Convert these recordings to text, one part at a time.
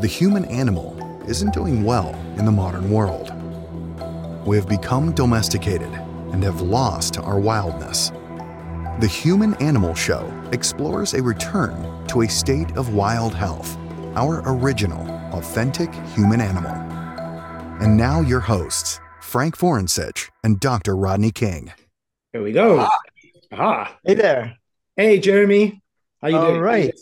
The human animal isn't doing well in the modern world. We have become domesticated and have lost our wildness. The Human Animal Show explores a return to a state of wild health, our original, authentic human animal. And now, your hosts, Frank Forencich and Dr. Rodney King. Here we go. Ah. ah. Hey there. Hey, Jeremy. How you All doing? All right.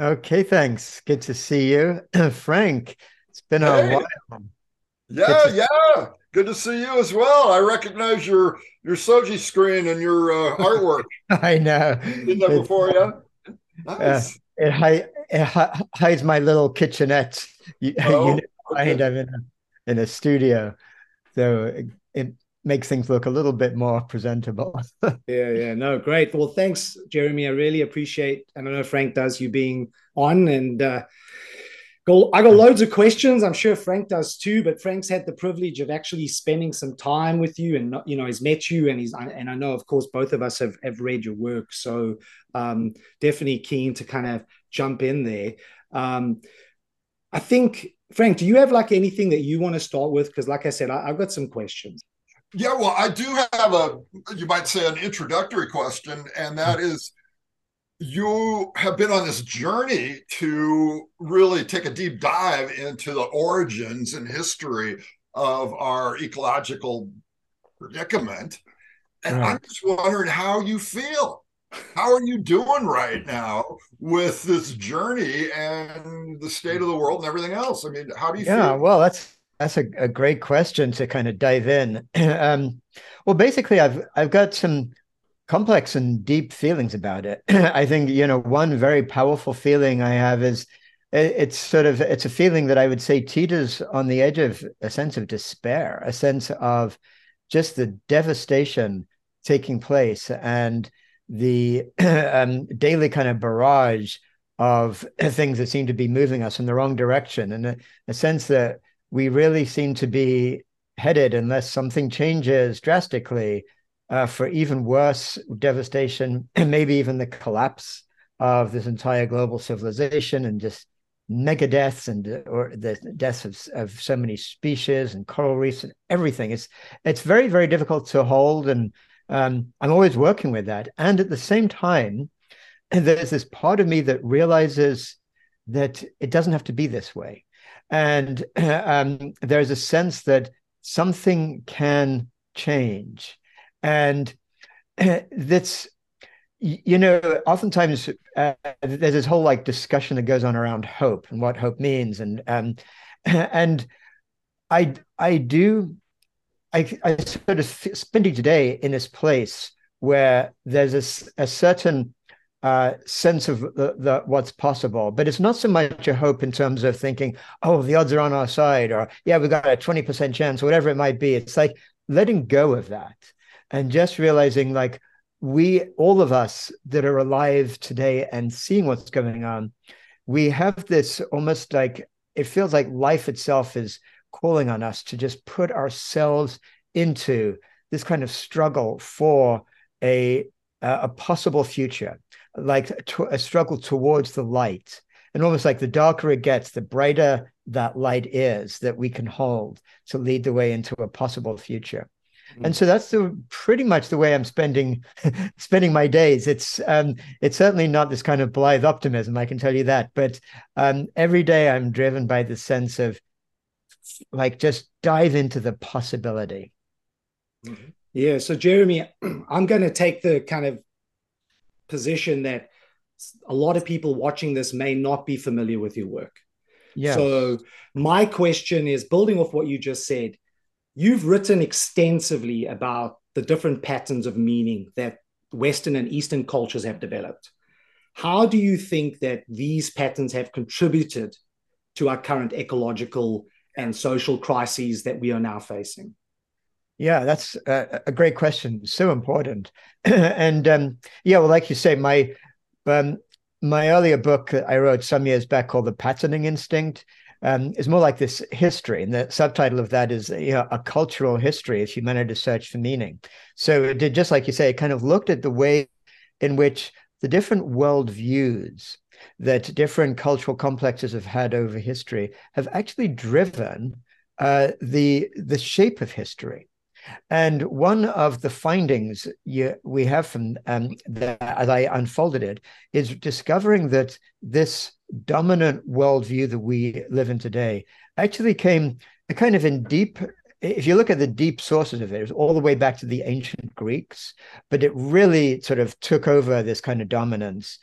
Okay, thanks. Good to see you. Frank, it's been hey. a while. Yeah, yeah. Good to see you as well. I recognize your your shoji screen and your uh, artwork. I know. Seen that before, yeah. Nice. Uh, it, hi- it hi- hides my little kitchenette. You, oh, you know, okay. I'm in a, in a studio, so it, it makes things look a little bit more presentable. yeah, yeah, no, great. Well, thanks, Jeremy. I really appreciate. And I know Frank does you being on, and uh, go. I got loads of questions. I'm sure Frank does too. But Frank's had the privilege of actually spending some time with you, and you know, he's met you, and he's and I know, of course, both of us have have read your work. So um, definitely keen to kind of jump in there. Um, I think Frank, do you have like anything that you want to start with? Because, like I said, I, have got some questions. Yeah, well, I do have a, you might say, an introductory question, and that is you have been on this journey to really take a deep dive into the origins and history of our ecological predicament. And right. I'm just wondering how you feel. How are you doing right now with this journey and the state of the world and everything else? I mean, how do you yeah, feel? well, that's that's a, a great question to kind of dive in. um, well, basically, I've I've got some complex and deep feelings about it. I think you know one very powerful feeling I have is it's sort of it's a feeling that I would say teeters on the edge of a sense of despair, a sense of just the devastation taking place and the um, daily kind of barrage of things that seem to be moving us in the wrong direction, and a, a sense that we really seem to be headed, unless something changes drastically, uh, for even worse devastation, and maybe even the collapse of this entire global civilization and just mega deaths and or the deaths of, of so many species and coral reefs and everything. It's it's very very difficult to hold, and um, I'm always working with that. And at the same time, there's this part of me that realizes that it doesn't have to be this way and um, there's a sense that something can change. And that's you know oftentimes uh, there's this whole like discussion that goes on around hope and what hope means. And um and i i do i i sort of spending today in this place where there's a, a certain uh, sense of the, the, what's possible. But it's not so much a hope in terms of thinking, oh, the odds are on our side, or yeah, we've got a 20% chance, whatever it might be. It's like letting go of that and just realizing like we, all of us that are alive today and seeing what's going on, we have this almost like it feels like life itself is calling on us to just put ourselves into this kind of struggle for a a possible future like a struggle towards the light. And almost like the darker it gets the brighter that light is that we can hold to lead the way into a possible future. Mm-hmm. and so that's the pretty much the way i'm spending spending my days. It's um it's certainly not this kind of blithe optimism i can tell you that. But um every day i'm driven by the sense of like just dive into the possibility. Mm-hmm. yeah so jeremy i'm going to take the kind of position that a lot of people watching this may not be familiar with your work. Yeah. So my question is building off what you just said. You've written extensively about the different patterns of meaning that Western and Eastern cultures have developed. How do you think that these patterns have contributed to our current ecological and social crises that we are now facing? Yeah, that's a, a great question. So important. and um, yeah, well, like you say, my um, my earlier book that I wrote some years back called The Patterning Instinct um, is more like this history. And the subtitle of that is you know, a cultural history of humanity's search for meaning. So it did, just like you say, it kind of looked at the way in which the different worldviews that different cultural complexes have had over history have actually driven uh, the the shape of history. And one of the findings you, we have from um, that, as I unfolded it, is discovering that this dominant worldview that we live in today actually came kind of in deep. If you look at the deep sources of it, it was all the way back to the ancient Greeks, but it really sort of took over this kind of dominance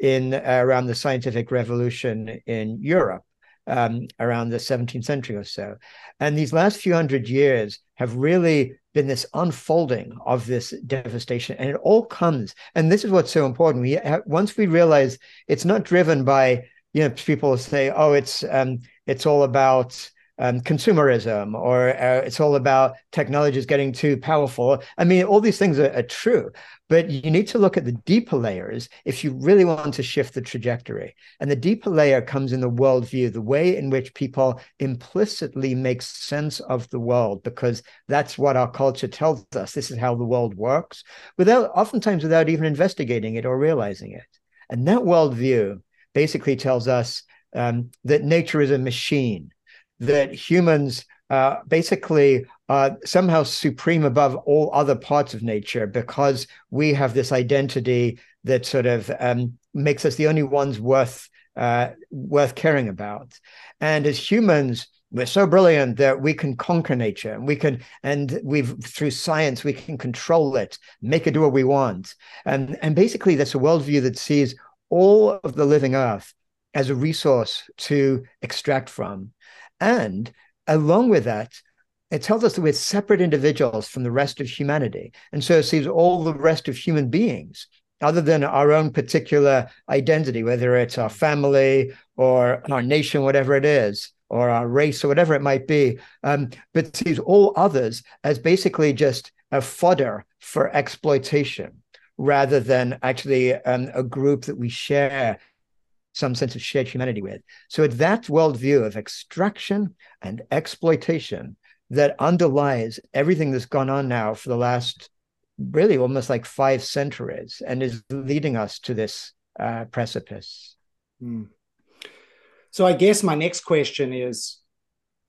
in uh, around the scientific revolution in Europe um, around the 17th century or so. And these last few hundred years have really been this unfolding of this devastation. And it all comes, and this is what's so important. We once we realize it's not driven by, you know, people say, oh, it's um, it's all about um, consumerism or uh, it's all about technologies getting too powerful. I mean, all these things are, are, true, but you need to look at the deeper layers if you really want to shift the trajectory. And the deeper layer comes in the worldview, the way in which people implicitly make sense of the world, because that's what our culture tells us. This is how the world works, without oftentimes without even investigating it or realizing it. And that worldview basically tells us um, that nature is a machine that humans uh, basically uh, somehow supreme above all other parts of nature because we have this identity that sort of um, makes us the only ones worth uh, worth caring about. And as humans, we're so brilliant that we can conquer nature and we can and we've through science we can control it make it do what we want and and basically that's a worldview that sees all of the living earth as a resource to extract from and along with that, it tells us that we're separate individuals from the rest of humanity. And so it sees all the rest of human beings, other than our own particular identity, whether it's our family or our nation, whatever it is, or our race or whatever it might be, um, but sees all others as basically just a fodder for exploitation rather than actually um, a group that we share some sense of shared humanity with. So it's that worldview of extraction and exploitation that underlies everything that's gone on now for the last really almost like five centuries and is leading us to this uh, precipice. Hmm. So I guess my next question is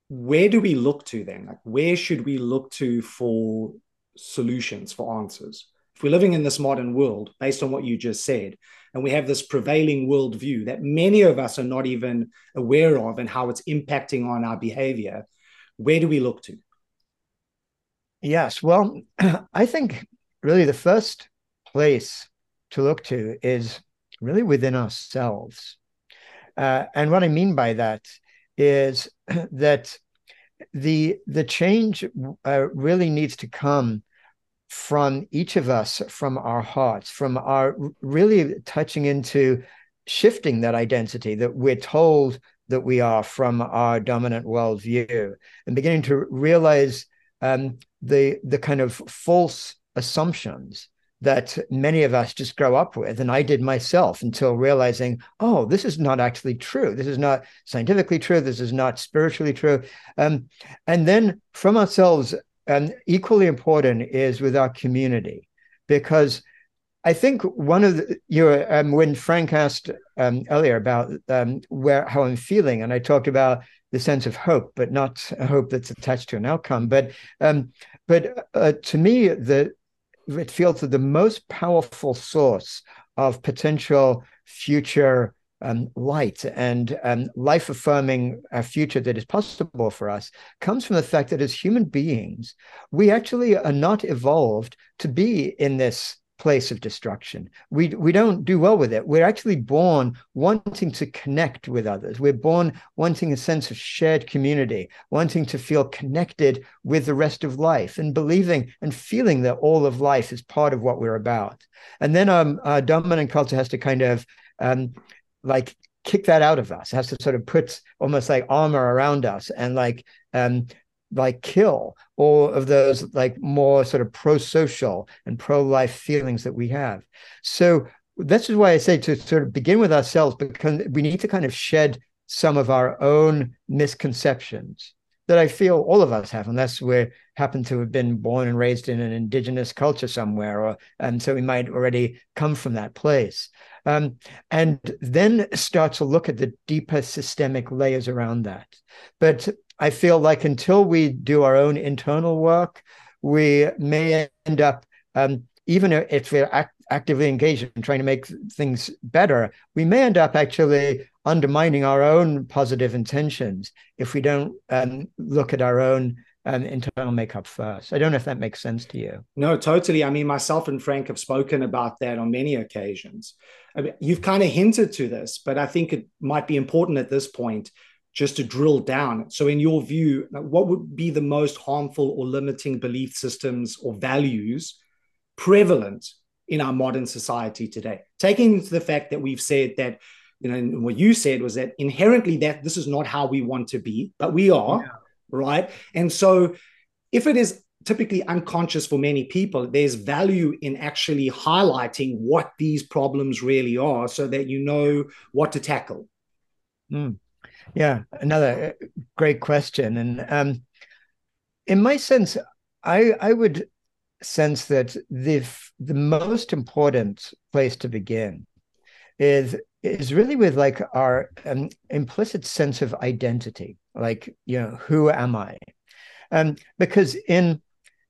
where do we look to then? Like where should we look to for solutions, for answers? If we're living in this modern world, based on what you just said, and we have this prevailing worldview that many of us are not even aware of and how it's impacting on our behavior, where do we look to? Yes, well, I think really the first place to look to is really within ourselves. Uh, and what I mean by that is that the the change uh, really needs to come from each of us, from our hearts, from our really touching into shifting that identity that we're told that we are from our dominant worldview and beginning to realize um, the the kind of false assumptions that many of us just grow up with. And i did myself until realizing oh this is not actually true. This is not scientifically true. This is not spiritually true. Um, and then from ourselves and equally important is with our community, because I think one of the, you um, when Frank asked um, earlier about um, where how I'm feeling, and I talked about the sense of hope, but not a hope that's attached to an outcome. But um, but uh, to me, the it feels that the most powerful source of potential future um, light and um, life affirming uh, future that is possible for us comes from the fact that as human beings, we actually are not evolved to be in this place of destruction. We, we don't do well with it. We're actually born wanting to connect with others. We're born wanting a sense of shared community, wanting to feel connected with the rest of life and believing and feeling that all of life is part of what we're about. And then um, our dominant culture has to kind of um, like kick that out of us. It has to sort of put almost like armor around us and like um like kill all of those like more sort of pro-social and pro-life feelings that we have. So this is why I say to sort of begin with ourselves because we need to kind of shed some of our own misconceptions that I feel all of us have, unless we happen to have been born and raised in an indigenous culture somewhere, or and so we might already come from that place. Um, and then start to look at the deeper systemic layers around that. But I feel like until we do our own internal work, we may end up, um, even if we're act- actively engaged in trying to make things better, we may end up actually undermining our own positive intentions if we don't um, look at our own um, internal makeup first. I don't know if that makes sense to you. No, totally. I mean, myself and Frank have spoken about that on many occasions. I mean, you've kind of hinted to this, but I think it might be important at this point just to drill down. So, in your view, what would be the most harmful or limiting belief systems or values prevalent in our modern society today? Taking into the fact that we've said that, you know, what you said was that inherently that this is not how we want to be, but we are, yeah. Right? And so, if it is typically unconscious for many people, there's value in actually highlighting what these problems really are so that you know what to tackle. Mm. Yeah, another uh, great question. And um, in my sense, I, I would sense that the, the most important place to begin is is really with like our um, implicit sense of identity like you know who am i um, because in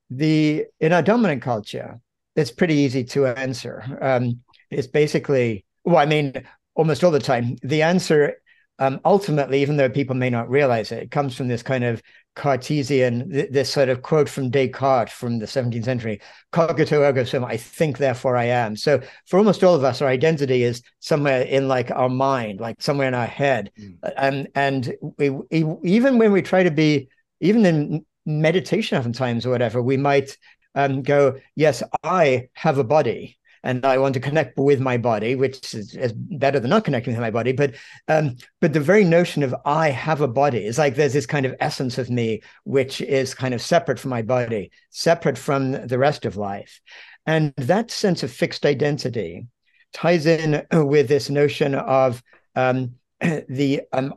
the in our dominant culture, it's pretty easy to answer. Um, it's basically, well, I mean, almost all the time, the answer um, ultimately, even though people may not realize it, it comes from this kind of Cartesian, th- this sort of quote from Descartes from the 17th century, cogito ergo sum, I think, therefore I am. So for almost all of us, our identity is somewhere in like our mind, like somewhere in our head. Mm. And, and we, we, even when we try to be, even in meditation oftentimes or whatever, we might um, go, yes, I have a body and I want to connect with my body, which is, is better than not connecting with my body. But um, but the very notion of I have a body is like there's this kind of essence of me which is kind of separate from my body, separate from the rest of life, and that sense of fixed identity ties in with this notion of um, the um,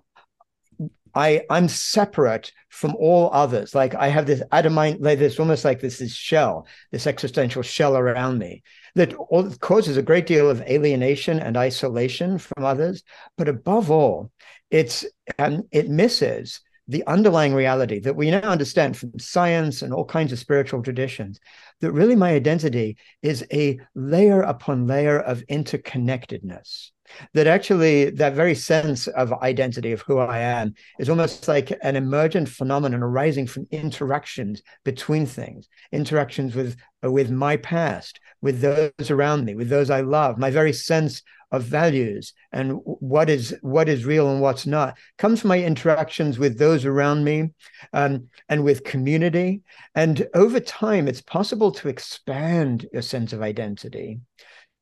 I I'm separate from all others. Like I have this adamant, like this almost like this is shell, this existential shell around me that causes a great deal of alienation and isolation from others. But above all, it's um, it misses the underlying reality that we now understand from science and all kinds of spiritual traditions that really my identity is a layer upon layer of interconnectedness that actually that very sense of identity of who I am is almost like an emergent phenomenon arising from interactions between things, interactions with with my past, with those around me, with those I love. My very sense of values and what is what is real and what's not comes from my interactions with those around me um, and with community. And over time, it's possible to expand your sense of identity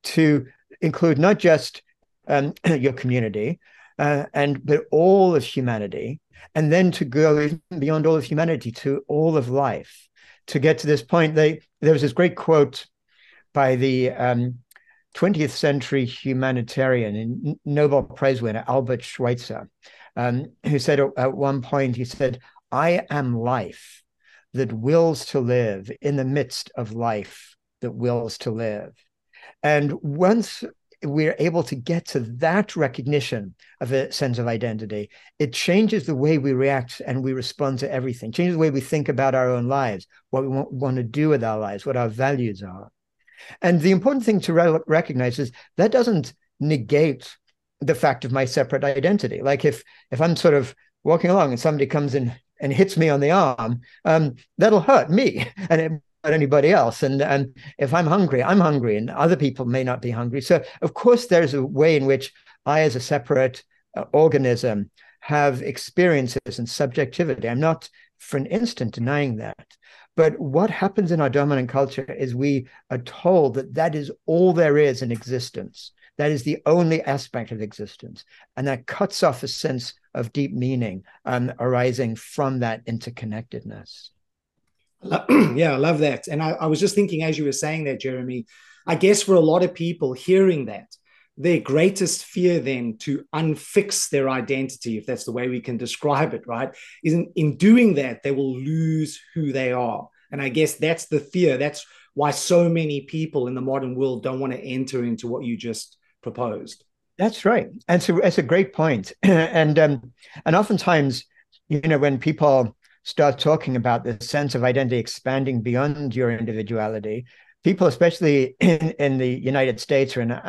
to include not just um, your community, uh, and but all of humanity, and then to go beyond all of humanity to all of life. To get to this point, they there was this great quote by the um, 20th century humanitarian and Nobel Prize winner Albert Schweitzer, um, who said at one point, he said, I am life that wills to live in the midst of life that wills to live. And once we're able to get to that recognition of a sense of identity, it changes the way we react and we respond to everything, changes the way we think about our own lives, what we want, want to do with our lives, what our values are. And the important thing to re- recognize is that doesn't negate the fact of my separate identity. Like if if I'm sort of walking along and somebody comes in and hits me on the arm, um, that'll hurt me and it hurt anybody else. And and if I'm hungry, I'm hungry, and other people may not be hungry. So of course, there's a way in which I, as a separate uh, organism, have experiences and subjectivity. I'm not for an instant denying that. But what happens in our dominant culture is we are told that that is all there is in existence. That is the only aspect of existence. And that cuts off a sense of deep meaning um, arising from that interconnectedness. yeah, I love that. And I, I, was just thinking as you were saying that, Jeremy, I guess for a lot of people hearing that, their greatest fear then to unfix their identity, if that's the way we can describe it, right? Is in, in doing that, they will lose who they are. And I guess that's the fear. That's why so many people in the modern world don't want to enter into what you just proposed. That's right. And so it's a great point. and um, and oftentimes, you know, when people start talking about the sense of identity expanding beyond your individuality, people, especially in, in the United States or in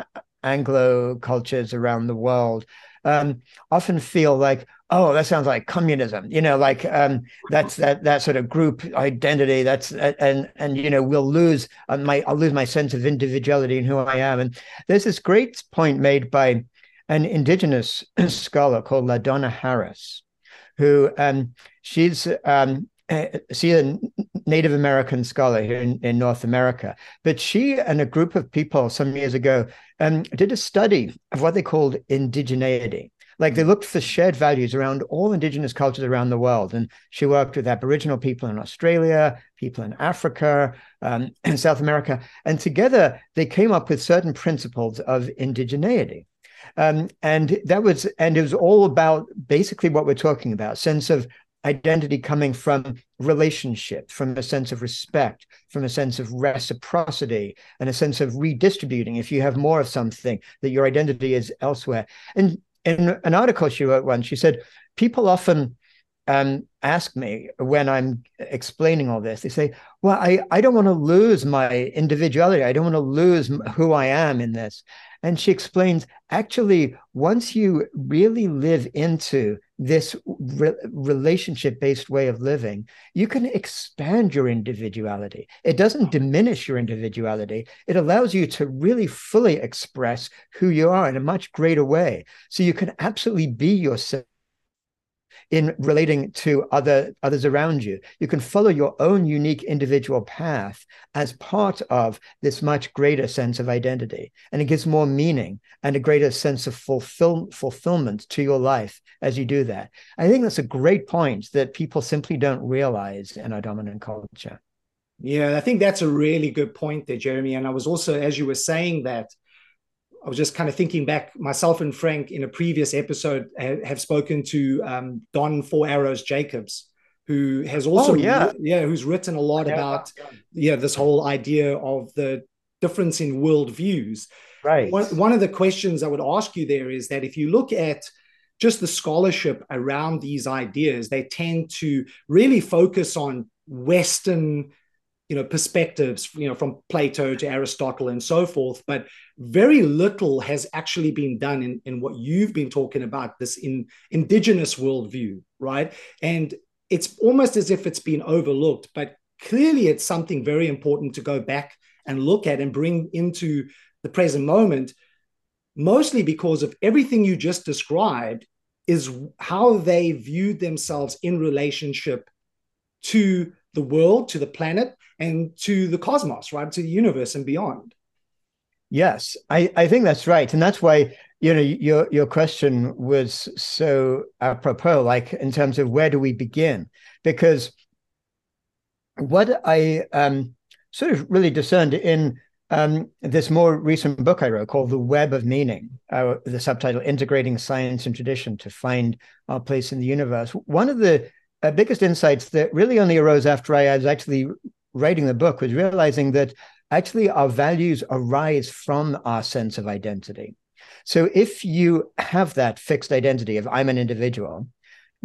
Anglo cultures around the world, um, often feel like, oh, that sounds like communism. You know, like um, that's that that sort of group identity. That's and and you know we'll lose uh, my I'll lose my sense of individuality and who I am. And there's this great point made by an indigenous scholar called LaDonna Harris, who um, she's um, she's a Native American scholar here in, in, North America, but she and a group of people some years ago um, did a study of what they called indigeneity. Like they looked for shared values around all indigenous cultures around the world. And she worked with Aboriginal people in Australia, people in Africa, um, and South America. And together they came up with certain principles of indigeneity. Um, and that was, and it was all about basically what we're talking about sense of identity coming from relationship, from a sense of respect, from a sense of reciprocity, and a sense of redistributing. If you have more of something, that your identity is elsewhere. And in an article she wrote once, she said, people often um, ask me when I'm explaining all this, they say, well, I, I don't want to lose my individuality. I don't want to lose who I am in this. And she explains actually, once you really live into this re- relationship based way of living, you can expand your individuality. It doesn't diminish your individuality, it allows you to really fully express who you are in a much greater way. So you can absolutely be yourself in relating to other others around you. You can follow your own unique individual path as part of this much greater sense of identity. And it gives more meaning and a greater sense of fulfill, fulfillment to your life as you do that. I think that's a great point that people simply don't realize in our dominant culture. Yeah, I think that's a really good point there, Jeremy. And I was also, as you were saying that, I was just kind of thinking back. Myself and Frank in a previous episode have spoken to um, Don Four Arrows Jacobs, who has also oh, yeah yeah who's written a lot yeah, about yeah. this whole idea of the difference in worldviews. Right. One, one of the questions I would ask you there is that if you look at just the scholarship around these ideas, they tend to really focus on Western you know perspectives you know from plato to aristotle and so forth but very little has actually been done in, in what you've been talking about this in indigenous worldview right? And it's almost as if it's been overlooked but clearly it's something very important to go back and look at and bring into the present moment mostly because of everything you just described is how they viewed themselves in relationship to the world, to the planet, and to the cosmos, right? To the universe and beyond. Yes, I, I think that's right. And that's why, you know, your your question was so apropos, like in terms of where do we begin? Because what I um, sort of really discerned in um, this more recent book I wrote called The Web of Meaning, uh, the subtitle Integrating Science and Tradition to Find Our Place in the Universe. One of the uh, biggest insights that really only arose after I was actually writing the book was realizing that actually our values arise from our sense of identity. So if you have that fixed identity of I'm an individual,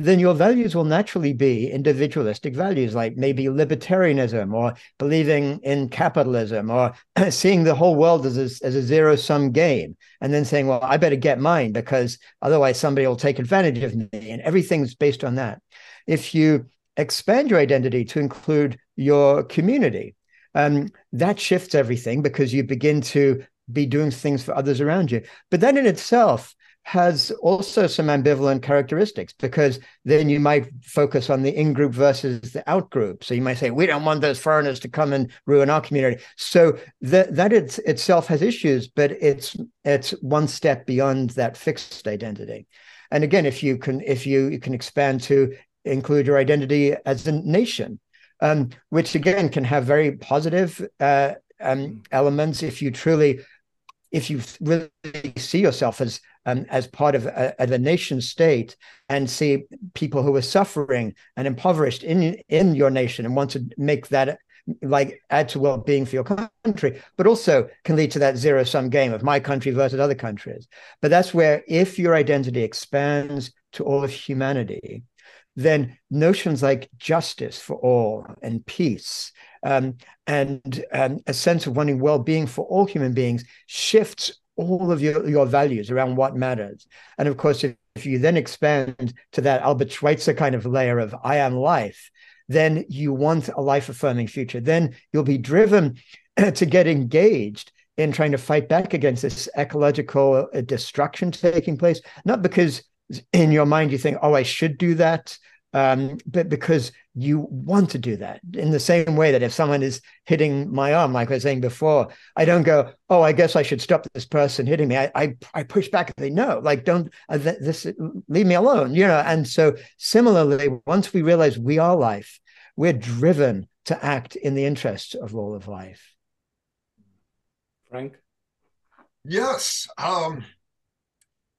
then your values will naturally be individualistic values like maybe libertarianism or believing in capitalism or seeing the whole world as a, as a zero sum game and then saying well i better get mine because otherwise somebody will take advantage of me and everything's based on that if you expand your identity to include your community, um, that shifts everything because you begin to be doing things for others around you. But that in itself has also some ambivalent characteristics because then you might focus on the in group versus the out group. So you might say, we don't want those foreigners to come and ruin our community. So that that it's, itself has issues, but it's it's one step beyond that fixed identity. And again, if you can if you, you can expand to include your identity as a nation, um, which again can have very positive uh, um, mm. elements if you truly, if you really see yourself as um, as part of a, of a nation state and see people who are suffering and impoverished in in your nation and want to make that like add to well-being for your country, but also can lead to that zero-sum game of my country versus other countries. But that's where if your identity expands to all of humanity, then notions like justice for all and peace um, and um, a sense of wanting well-being for all human beings shifts all of your, your values around what matters. And of course, if, if you then expand to that Albert Schweitzer kind of layer of I am life, then you want a life affirming future. Then you'll be driven to get engaged in trying to fight back against this ecological uh, destruction taking place, not because in your mind you think, oh, I should do that, um, but because you want to do that in the same way that if someone is hitting my arm, like I was saying before, I don't go, oh, I guess I should stop this person hitting me. I I, I push back and say, no, like don't uh, this leave me alone, you know. And so similarly, once we realize we are life, we're driven to act in the interests of all of life. Frank. Yes. Um, w-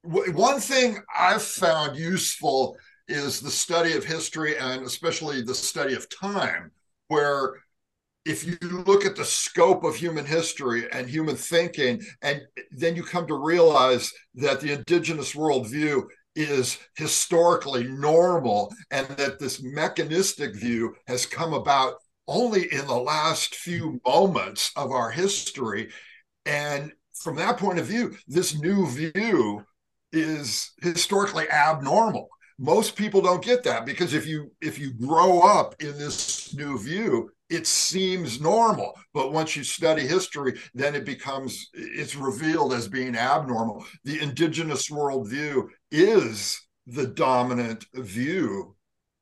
one thing I've found useful is the study of history and especially the study of time, where if you look at the scope of human history and human thinking, and then you come to realize that the indigenous worldview is historically normal and that this mechanistic view has come about only in the last few moments of our history. And from that point of view, this new view is historically abnormal. Most people don't get that because if you if you grow up in this new view it seems normal. But once you study history then it becomes it's revealed as being abnormal. The indigenous worldview is the dominant view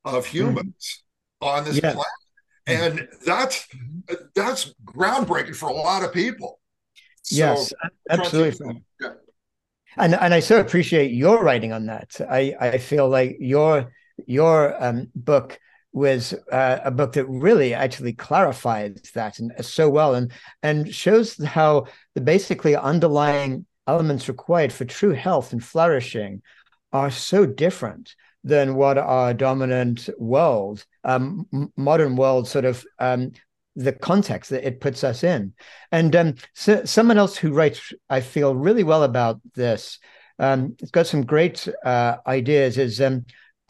of mm-hmm. humans mm-hmm. on this planet. And that's mm-hmm. that's groundbreaking for a lot of people. So, yes absolutely. yeah and and I so appreciate your writing on that. I I feel like your your um, book was uh, a book that really actually clarifies that and uh, so well and and shows how the basically underlying elements required for true health and flourishing are so different than what our dominant world, um, modern world, sort of um, the context that it puts us in. And um, so someone else who writes, I feel really well about this, um, it's got some great uh, ideas, is um,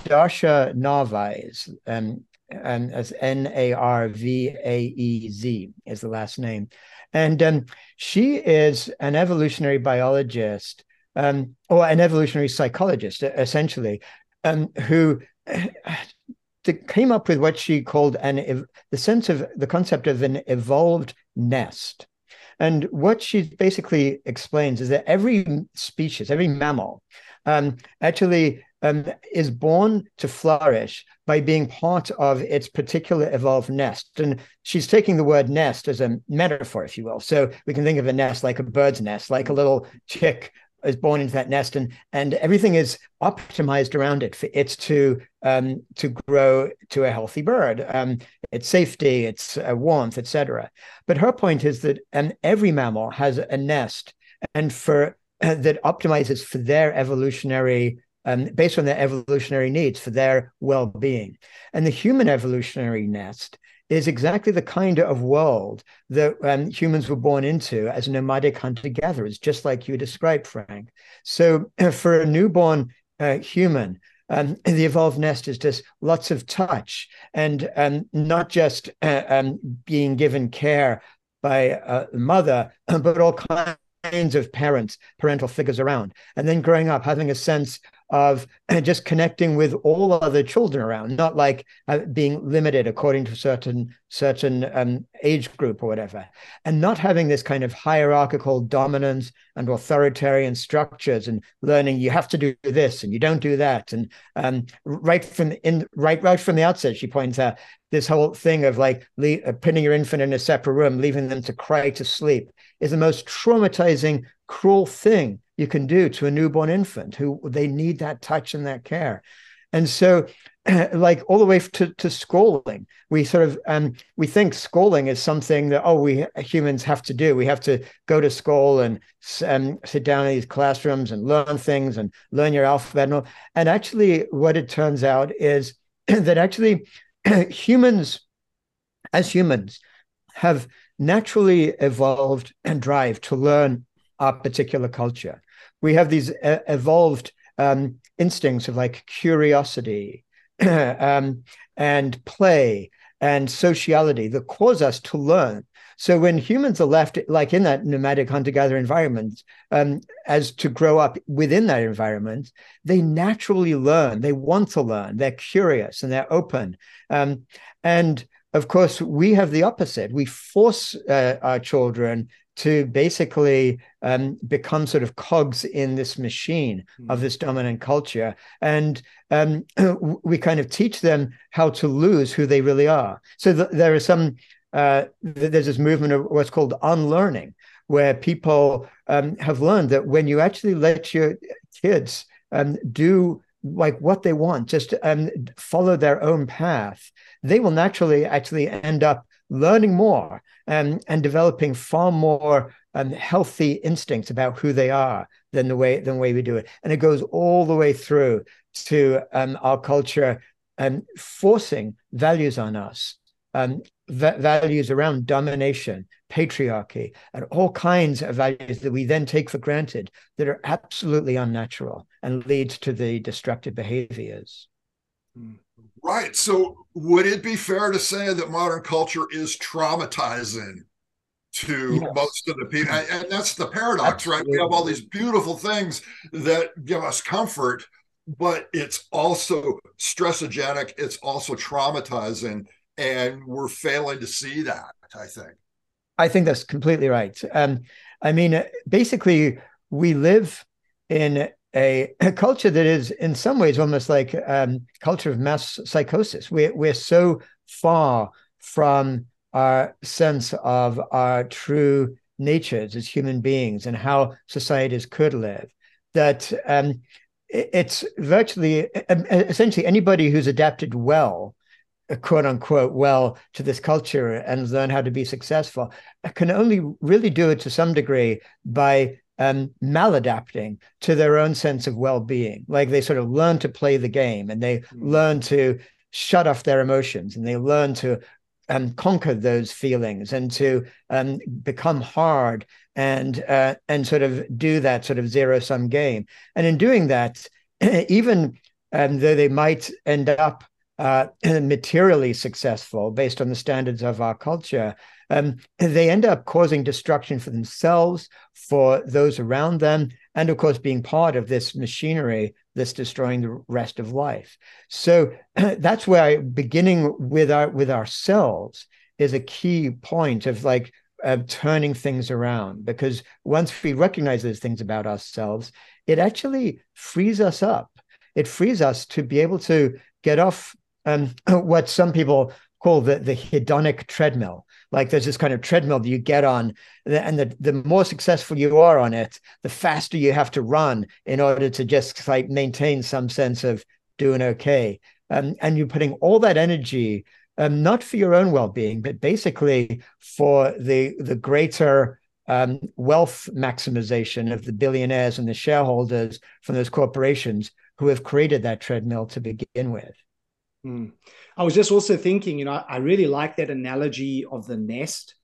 Darcia Narvaez, um, and as N A R V A E Z is the last name. And um, she is an evolutionary biologist um, or an evolutionary psychologist, essentially, um, who came up with what she called an the sense of the concept of an evolved nest. And what she basically explains is that every species, every mammal, um, actually um, is born to flourish by being part of its particular evolved nest. And she's taking the word nest as a metaphor, if you will. So we can think of a nest like a bird's nest, like a little chick is born into that nest and and everything is optimized around it for it to um, to grow to a healthy bird. Um, its safety its uh, warmth etc but her point is that um, every mammal has a nest and for uh, that optimizes for their evolutionary um, based on their evolutionary needs for their well-being. And the human evolutionary nest is exactly the kind of world that um, humans were born into as nomadic hunter gatherers, just like you described, Frank. So, for a newborn uh, human, um, the evolved nest is just lots of touch and um, not just uh, um, being given care by a mother, but all kinds of parents, parental figures around. And then growing up, having a sense of just connecting with all other children around, not like uh, being limited according to certain certain um, age group or whatever, and not having this kind of hierarchical dominance and authoritarian structures and learning you have to do this and you don't do that, and um, right from in right right from the outset, she points out this whole thing of like le- uh, putting your infant in a separate room, leaving them to cry to sleep is the most traumatizing, cruel thing you can do to a newborn infant who they need that touch and that care. And so, like all the way to, to schooling, we sort of um, we think schooling is something that oh we humans have to do. We have to go to school and um, sit down in these classrooms and learn things and learn your alphabet. And, and actually, what it turns out is that actually humans, as humans, have naturally evolved and drive to learn our particular culture. We have these uh, evolved um, instincts of like curiosity um, and play and sociality that cause us to learn. So when humans are left like in that nomadic hunter-gatherer environment, um, as to grow up within that environment, they naturally learn. They want to learn. They're curious and they're open. Um, and of course, we have the opposite. We force uh, our children to basically um, become sort of cogs in this machine mm. of this dominant culture. And um, we kind of teach them how to lose who they really are. So th- there are some, uh, th- there's this movement of what's called unlearning, where people um, have learned that when you actually let your kids um, do like what they want, just um, follow their own path, they will naturally actually end up learning more and, and developing far more um, healthy instincts about who they are than the way than the way we do it. And it goes all the way through to um, our culture and forcing values on us, um, va- values around domination, patriarchy, and all kinds of values that we then take for granted that are absolutely unnatural and lead to the destructive behaviors. Mm. Right. So, would it be fair to say that modern culture is traumatizing to yes. most of the people? And that's the paradox, Absolutely. right? We have all these beautiful things that give us comfort, but it's also stressogenic, it's also traumatizing, and we're failing to see that, I think. I think that's completely right. Um, I mean, basically, we live in a, a, culture that is in some ways almost like um, culture of mass psychosis. We're, we're so far from our sense of our true natures as human beings and how societies could live that um, it's virtually essentially anybody who's adapted well quote unquote well to this culture and learn how to be successful can only really do it to some degree by um, maladapting to their own sense of well-being like they sort of learn to play the game and they mm-hmm. learn to shut off their emotions and they learn to um, conquer those feelings and to um, become hard and uh, and sort of do that sort of zero sum game and in doing that even um, though they might end up uh, materially successful based on the standards of our culture um, they end up causing destruction for themselves, for those around them, and of course, being part of this machinery that's destroying the rest of life. So that's where beginning with our with ourselves is a key point of like uh, turning things around because once we recognize those things about ourselves, it actually frees us up. It frees us to be able to get off um, what some people call the, the hedonic treadmill. Like there's this kind of treadmill that you get on and the, the more successful you are on it the faster you have to run in order to just like maintain some sense of doing okay. Um, and you're putting all that energy um, not for your own well-being but basically for the the greater um, wealth maximization of the billionaires and the shareholders from those corporations who have created that treadmill to begin with Mm. I was just also thinking, you know, I really like that analogy of the nest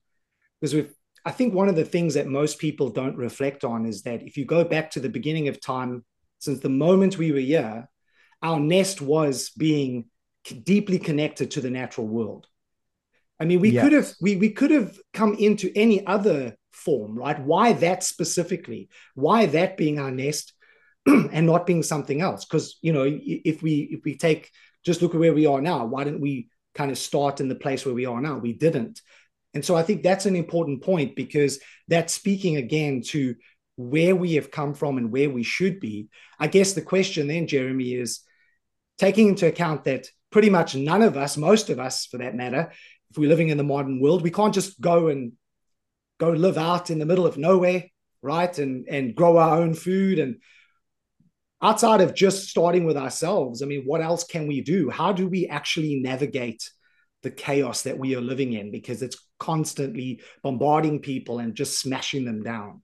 because we've, I think one of the things that most people don't reflect on is that if you go back to the beginning of time, since the moment we were here, our nest was being deeply connected to the natural world. I mean, we yes. could have we we could have come into any other form, right? Why that specifically? Why that being our nest and not being something else? Because you know, if we if we take just look at where we are now. Why didn't we kind of start in the place where we are now? We didn't. And so I think that's an important point because that's speaking again to where we have come from and where we should be. I guess the question then, Jeremy, is taking into account that pretty much none of us, most of us for that matter, if we're living in the modern world, we can't just go and go live out in the middle of nowhere, right? And and grow our own food and outside of just starting with ourselves, I mean, what else can we do? How do we actually navigate the chaos that we are living in? Because it's constantly bombarding people and just smashing them down.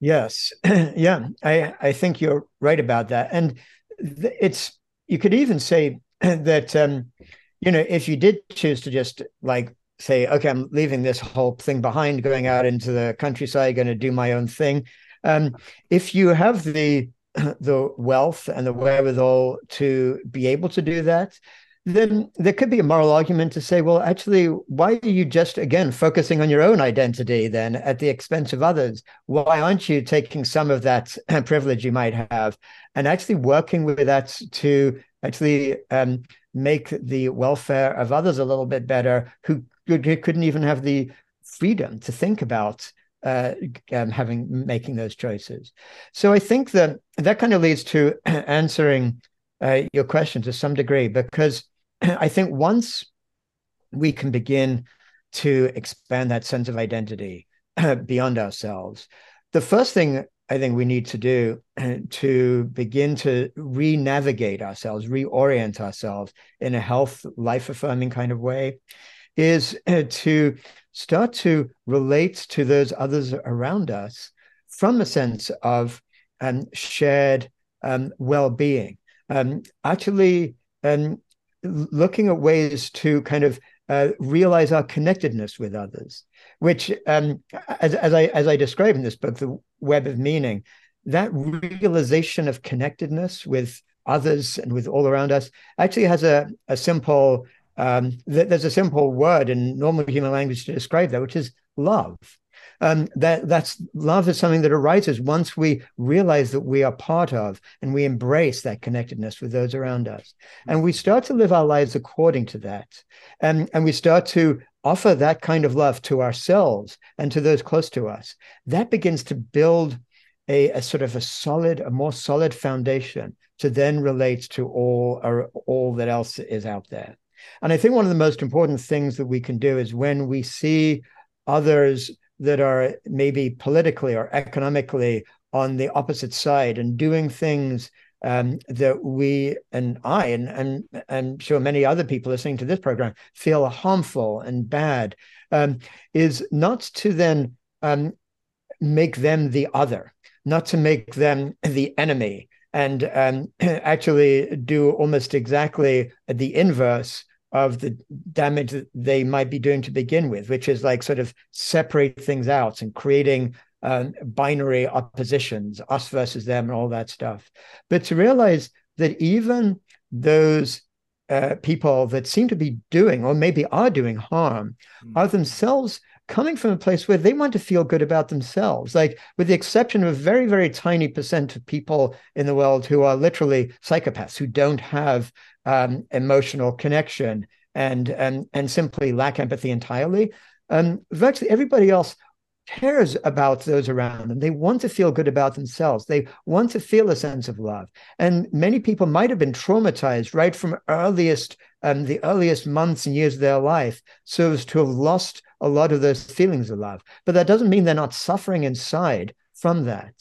Yes, yeah, I I think you're right about that, and th- it's you could even say that um, you know if you did choose to just like say, okay, I'm leaving this whole thing behind, going out into the countryside, going to do my own thing. Um, if you have the the wealth and the wherewithal to be able to do that, then there could be a moral argument to say, well, actually, why are you just again focusing on your own identity then at the expense of others? Why aren't you taking some of that privilege you might have and actually working with that to actually um, make the welfare of others a little bit better who couldn't even have the freedom to think about uh, um, having making those choices. So I think that that kind of leads to answering uh, your question to some degree because I think once we can begin to expand that sense of identity beyond ourselves, the first thing I think we need to do to begin to re navigate ourselves, reorient ourselves in a health, life affirming kind of way is to start to relate to those others around us from a sense of um, shared um, well being. Um, actually, um, looking at ways to kind of uh, realize our connectedness with others, which, um, as, as, I as I describe in this book, the web of meaning, that realization of connectedness with others and with all around us actually has a, a simple um, th- there's a simple word in normal human language to describe that, which is love. Um, that that's love is something that arises once we realize that we are part of and we embrace that connectedness with those around us. And we start to live our lives according to that. And and we start to offer that kind of love to ourselves and to those close to us. That begins to build a, a sort of a solid a more solid foundation to then relate to all or all that else is out there and i think one of the most important things that we can do is when we see others that are maybe politically or economically on the opposite side and doing things um, that we and I and, and I'm sure many other people listening to this program feel harmful and bad um, is not to then um, make them the other, not to make them the enemy, and um, actually do almost exactly the inverse of the damage that they might be doing to begin with, which is like sort of separate things out and creating um, binary oppositions, us versus them, and all that stuff. But to realize that even those uh, people that seem to be doing, or maybe are doing harm, mm. are themselves coming from a place where they want to feel good about themselves. Like, with the exception of a very, very tiny percent of people in the world who are literally psychopaths, who don't have um, emotional connection and, and, and simply lack empathy entirely. Um, virtually everybody else cares about those around them. They want to feel good about themselves. They want to feel a sense of love. And many people might have been traumatized right from earliest um, the earliest months and years of their life, so as to have lost a lot of those feelings of love. But that doesn't mean they're not suffering inside from that.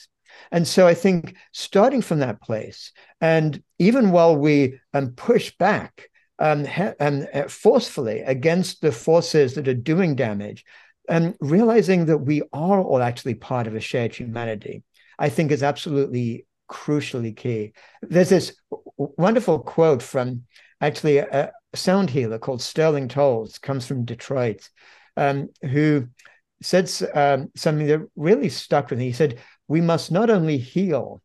And so I think starting from that place, and even while we um, push back um, um, uh, forcefully against the forces that are doing damage, and realizing that we are all actually part of a shared humanity, I think is absolutely crucially key. There's this wonderful quote from actually a, sound healer called Sterling Toles, comes from Detroit, um, who said um, something that really stuck with me. He said, we must not only heal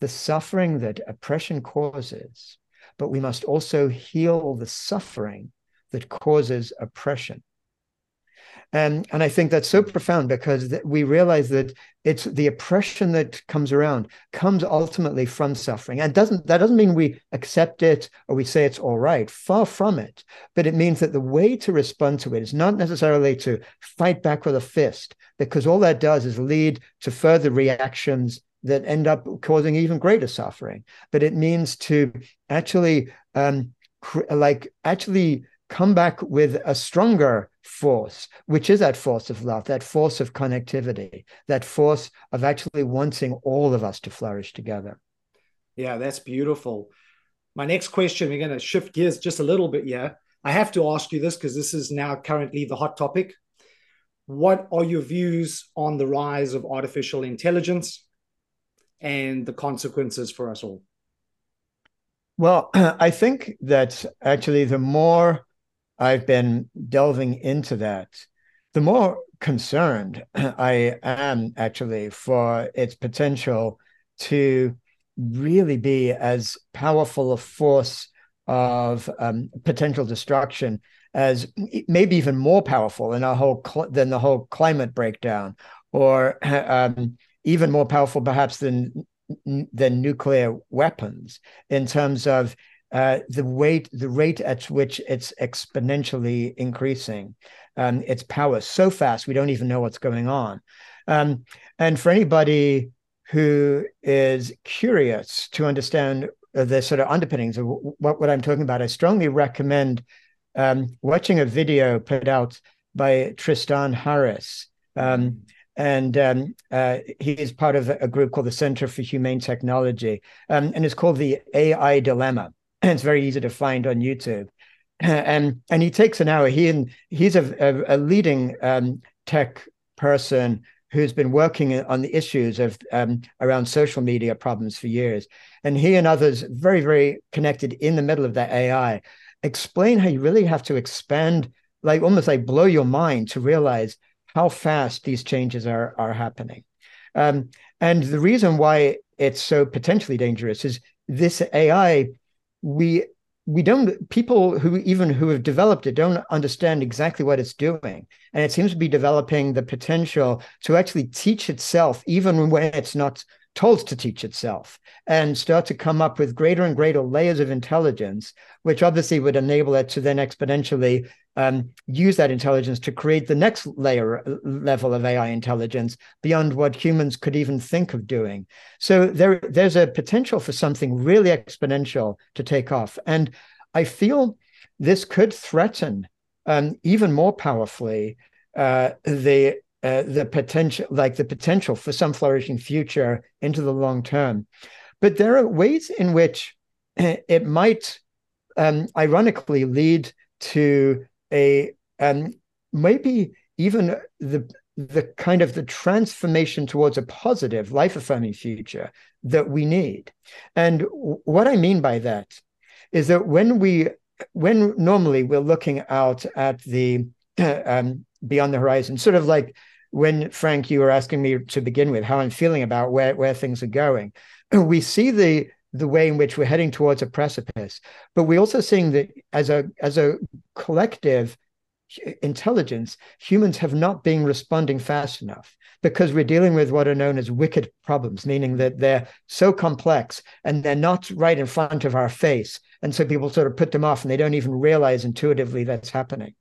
the suffering that oppression causes, but we must also heal the suffering that causes oppression. And, and I think that's so profound because we realize that it's the oppression that comes around comes ultimately from suffering. And doesn't that doesn't mean we accept it or we say it's all right. Far from it. But it means that the way to respond to it is not necessarily to fight back with a fist, because all that does is lead to further reactions that end up causing even greater suffering. But it means to actually um, like actually come back with a stronger force, which is that force of love, that force of connectivity, that force of actually wanting all of us to flourish together. Yeah, that's beautiful. My next question, we're going to shift gears just a little bit here. I have to ask you this because this is now currently the hot topic. What are your views on the rise of artificial intelligence and the consequences for us all? Well, I think that actually the more I've been delving into that, the more concerned I am actually for its potential to really be as powerful a force of um, potential destruction as maybe even more powerful than whole cl- than the whole climate breakdown, or um, even more powerful perhaps than than nuclear weapons in terms of uh, the weight, the rate at which it's exponentially increasing um, its power so fast we don't even know what's going on. Um, and for anybody who is curious to understand the sort of underpinnings of what, what I'm talking about, I strongly recommend um, watching a video put out by Tristan Harris. Um, and um, uh, he is part of a group called the Center for Humane Technology, um, and it's called the AI Dilemma. It's very easy to find on YouTube. And and he takes an hour. He and he's a, a, a leading um, tech person who's been working on the issues of um, around social media problems for years. And he and others, very, very connected in the middle of that AI, explain how you really have to expand, like almost like blow your mind to realize how fast these changes are, are happening. Um, and the reason why it's so potentially dangerous is this AI, we we don't people who even who have developed it don't understand exactly what it's doing. And it seems to be developing the potential to actually teach itself even when it's not told to teach itself and start to come up with greater and greater layers of intelligence which obviously would enable it to then exponentially um, use that intelligence to create the next layer level of AI intelligence beyond what humans could even think of doing. So there, there's a potential for something really exponential to take off, and I feel this could threaten um, even more powerfully uh, the uh, the potential, like the potential for some flourishing future into the long term. But there are ways in which it might, um, ironically, lead to a um, maybe even the the kind of the transformation towards a positive life affirming future that we need. And what i mean by that is that when we when normally we're looking out at the um, beyond the horizon sort of like when frank you were asking me to begin with how i'm feeling about where where things are going we see the the way in which we're heading towards a precipice. But we're also seeing that as a as a collective intelligence humans have not been responding fast enough because we're dealing with what are known as wicked problems meaning that they're so complex and they're not right in front of our face. And so people sort of put them off and they don't even realize intuitively that's happening.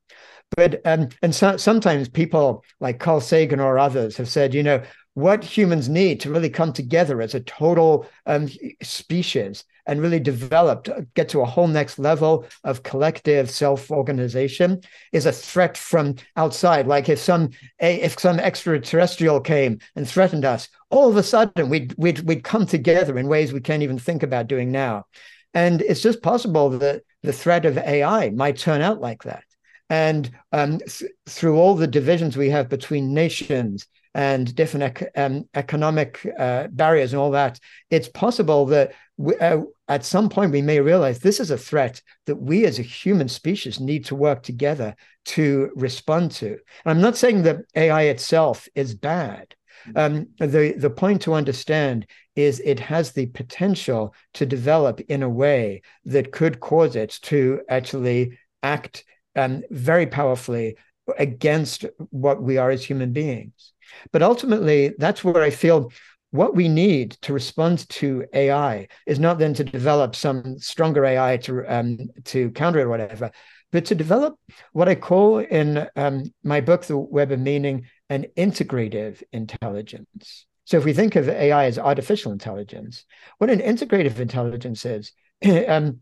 But um, and so, sometimes people like Carl Sagan or others have said, you know, what humans need to really come together as a total um, species and really develop, get to a whole next level of collective self-organization is a threat from outside. Like if some if some extraterrestrial came and threatened us, all of a sudden we'd we'd we'd come together in ways we can't even think about doing now. And it's just possible that the threat of AI might turn out like that. And um, th- through all the divisions we have between nations and different um, economic uh, barriers and all that, it's possible that we, uh, at some point we may realize this is a threat that we as a human species need to work together to respond to. And I'm not saying that AI itself is bad. Um, the the point to understand is it has the potential to develop in a way that could cause it to actually act um, very powerfully against what we are as human beings. But ultimately, that's where I feel what we need to respond to AI is not then to develop some stronger AI to um, to counter it or whatever, but to develop what I call in um, my book, The Web of Meaning, an integrative intelligence. So if we think of AI as artificial intelligence, what an integrative intelligence is, um,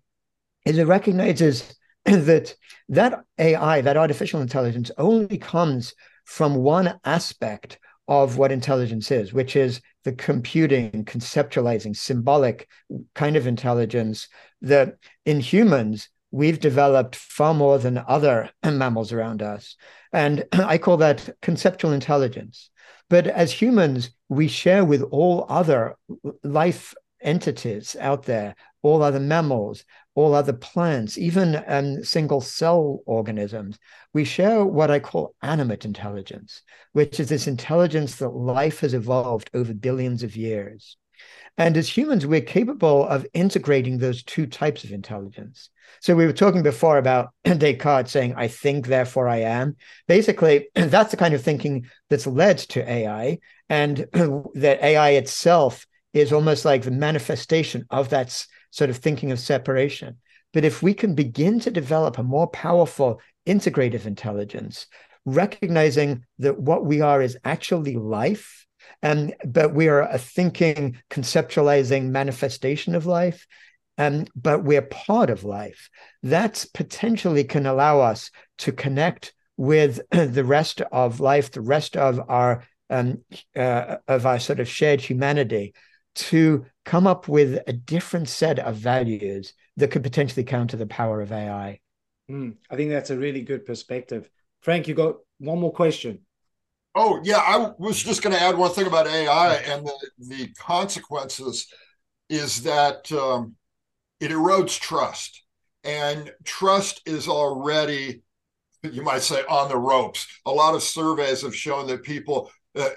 is it recognizes that that AI, that artificial intelligence, only comes from one aspect of what intelligence is, which is the computing, conceptualizing, symbolic kind of intelligence that in humans we've developed far more than other mammals around us. And I call that conceptual intelligence. But as humans, we share with all other life entities out there, all other mammals, all other plants, even um, single cell organisms, we share what I call animate intelligence, which is this intelligence that life has evolved over billions of years. And as humans, we're capable of integrating those two types of intelligence. So we were talking before about Descartes saying, I think, therefore I am. Basically, that's the kind of thinking that's led to AI, and that AI itself is almost like the manifestation of that sort of thinking of separation. But if we can begin to develop a more powerful integrative intelligence, recognizing that what we are is actually life and but we are a thinking, conceptualizing manifestation of life. Um, but we're part of life. That potentially can allow us to connect with the rest of life, the rest of our um, uh, of our sort of shared humanity, to come up with a different set of values that could potentially counter the power of AI. Mm, I think that's a really good perspective. Frank, you got one more question. Oh yeah, I was just going to add one thing about AI and the, the consequences is that um, it erodes trust, and trust is already, you might say, on the ropes. A lot of surveys have shown that people. Uh,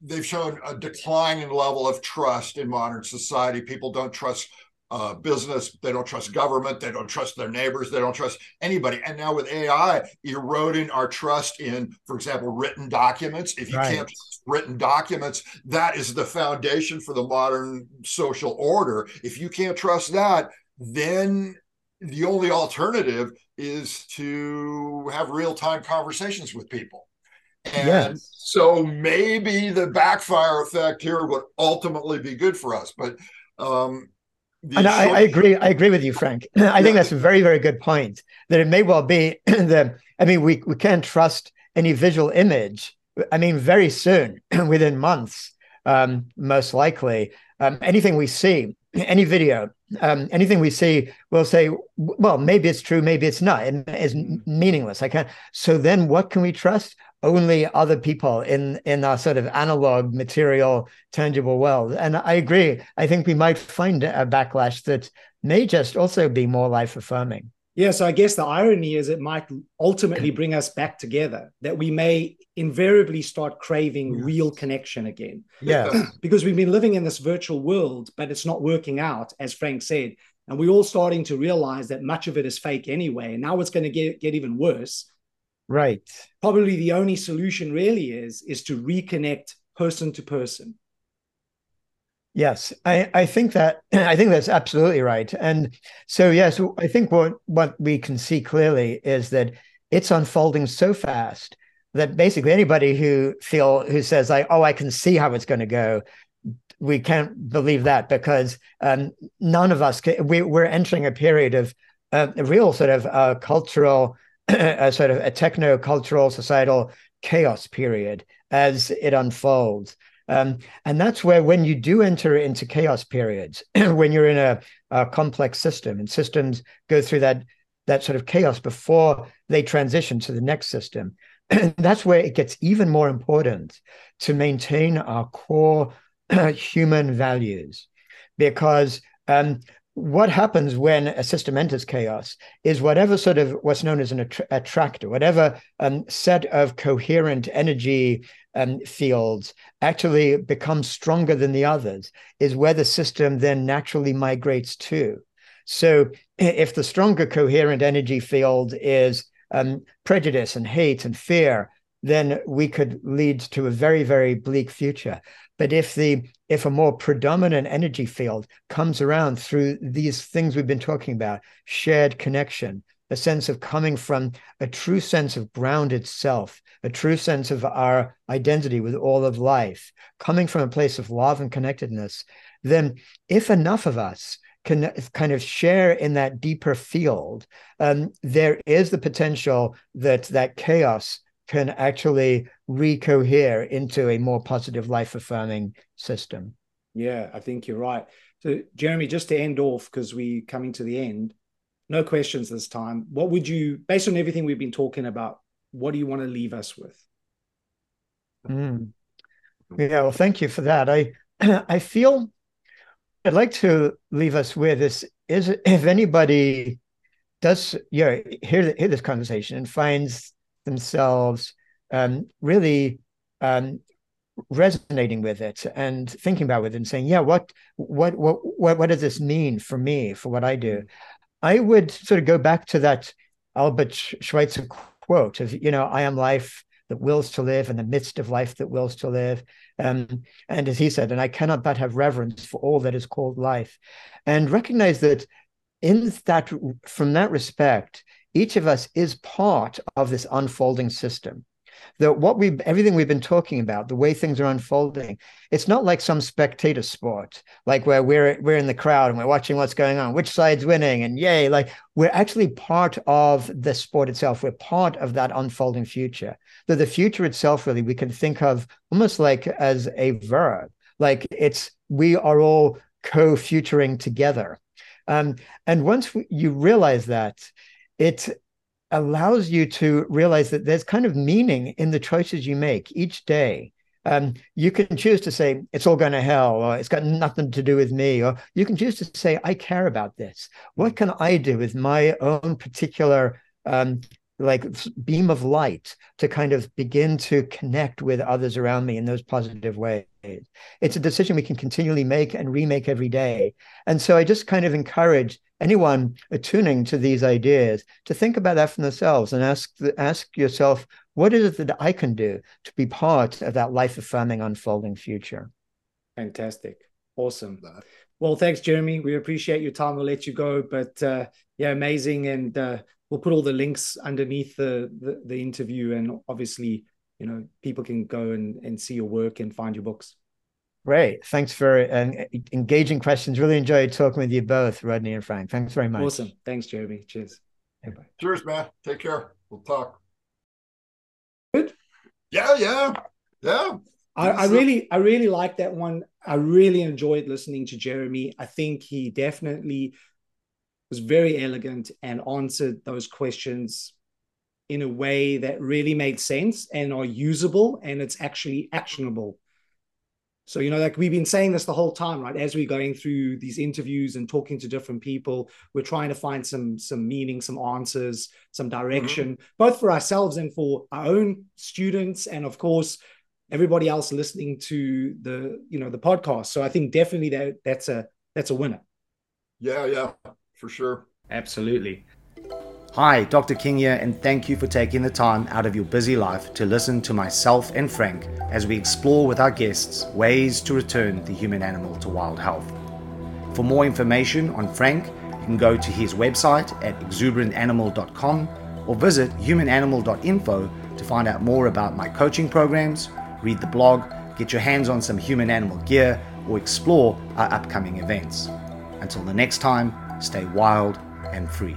they've shown a declining level of trust in modern society. People don't trust uh, business. They don't trust government. They don't trust their neighbors. They don't trust anybody. And now with AI eroding our trust in, for example, written documents. If you right. can't trust written documents, that is the foundation for the modern social order. If you can't trust that, then the only alternative is to have real time conversations with people. And yes. so maybe the backfire effect here would ultimately be good for us. But um, and I, I, agree. I agree with you, Frank. I think that's a very, very good point. That it may well be that I mean, we we can't trust any visual image. I mean, very soon, within months, um, most likely, um, anything we see, any video, um, anything we see, we'll say, well, maybe it's true, maybe it's not. It is meaningless. I can't. So then, what can we trust? only other people in in our sort of analog material tangible world and i agree i think we might find a backlash that may just also be more life affirming yeah so i guess the irony is it might ultimately bring us back together that we may invariably start craving yes. real connection again yeah because we've been living in this virtual world but it's not working out as frank said and we're all starting to realize that much of it is fake anyway and now it's going to get, get even worse Right. Probably the only solution really is is to reconnect person to person. Yes, I, I think that I think that's absolutely right. And so yes, I think what what we can see clearly is that it's unfolding so fast that basically anybody who feel who says like, oh, I can see how it's going to go, we can't believe that because um, none of us can, we, we're entering a period of uh, a real sort of uh, cultural a sort of a techno cultural societal chaos period as it unfolds. Um, and that's where, when you do enter into chaos periods, when you're in a, a, complex system and systems go through that that sort of chaos before they transition to the next system, that's where it gets even more important to maintain our core human values, because um, what happens when a system enters chaos is whatever sort of what's known as an att- attractor, whatever um, set of coherent energy um, fields actually becomes stronger than the others, is where the system then naturally migrates to. So if the stronger coherent energy field is um, prejudice and hate and fear, then we could lead to a very, very bleak future. But if the if a more predominant energy field comes around through these things we've been talking about, shared connection, a sense of coming from a true sense of grounded self, a true sense of our identity with all of life, coming from a place of love and connectedness, then if enough of us can kind of share in that deeper field, um, there is the potential that that chaos can actually recohere into a more positive, life affirming system. Yeah, I think you're right. So, Jeremy, just to end off, because we're coming to the end, no questions this time. What would you, based on everything we've been talking about, what do you want to leave us with? Mm. Yeah, well, thank you for that. I I feel I'd like to leave us with this is if anybody does yeah hear hear this conversation and finds themselves um, really um, resonating with it and thinking about it and saying, yeah, what what what what what does this mean for me for what I do? I would sort of go back to that Albert Schweitzer quote of, you know, I am life that wills to live in the midst of life that wills to live. Um, and as he said, and I cannot but have reverence for all that is called life. And recognize that in that, from that respect, each of us is part of this unfolding system that what we everything we've been talking about, the way things are unfolding, it's not like some spectator sport, like where we're we're in the crowd and we're watching what's going on, which side's winning, and yay, like we're actually part of the sport itself. We're part of that unfolding future. That the future itself, really, we can think of almost like as a verb, like it's we are all co-futuring together. Um, and once you realize that, it allows you to realize that there's kind of meaning in the choices you make each day. Um, you can choose to say it's all going to hell or it's got nothing to do with me or you can choose to say i care about this. What can i do with my own particular um, like beam of light to kind of begin to connect with others around me in those positive ways? It's a decision we can continually make and remake every day. And so i just kind of encourage anyone attuning to these ideas to think about that for themselves and ask ask yourself what is it that i can do to be part of that life affirming unfolding future? Fantastic. Awesome. Well thanks jeremy. We appreciate your time. We'll let you go but uh, yeah amazing. And uh, we'll put all the links underneath the, the, the interview. And obviously you know people can go and, and see your work and find your books Great. Thanks for uh, engaging questions. Really enjoyed talking with you both, Rodney and Frank. Thanks very much. Awesome. Thanks, Jeremy. Cheers. Bye. Cheers, man. Take care. We'll talk. Good. Yeah, yeah, yeah. I, I really, I really like that one. I really enjoyed listening to Jeremy. I think he definitely was very elegant and answered those questions in a way that really made sense and are usable and it's actually actionable so, you know, like we've been saying this the whole time, right? As we're going through these interviews and talking to different people, we're trying to find some some meaning, some answers, some direction, mm-hmm. both for ourselves and for our own students, and of course, everybody else listening to the you know the podcast. So I think definitely that that's a that's a winner. Yeah, yeah, for sure. Absolutely. Hi, Dr. King here, and thank you for taking the time out of your busy life to listen to myself and Frank as we explore with our guests ways to return the human animal to wild health. For more information on Frank, you can go to his website at exuberantanimal.com or visit humananimal.info to find out more about my coaching programs, read the blog, get your hands on some human animal gear, or explore our upcoming events. Until the next time, stay wild and free.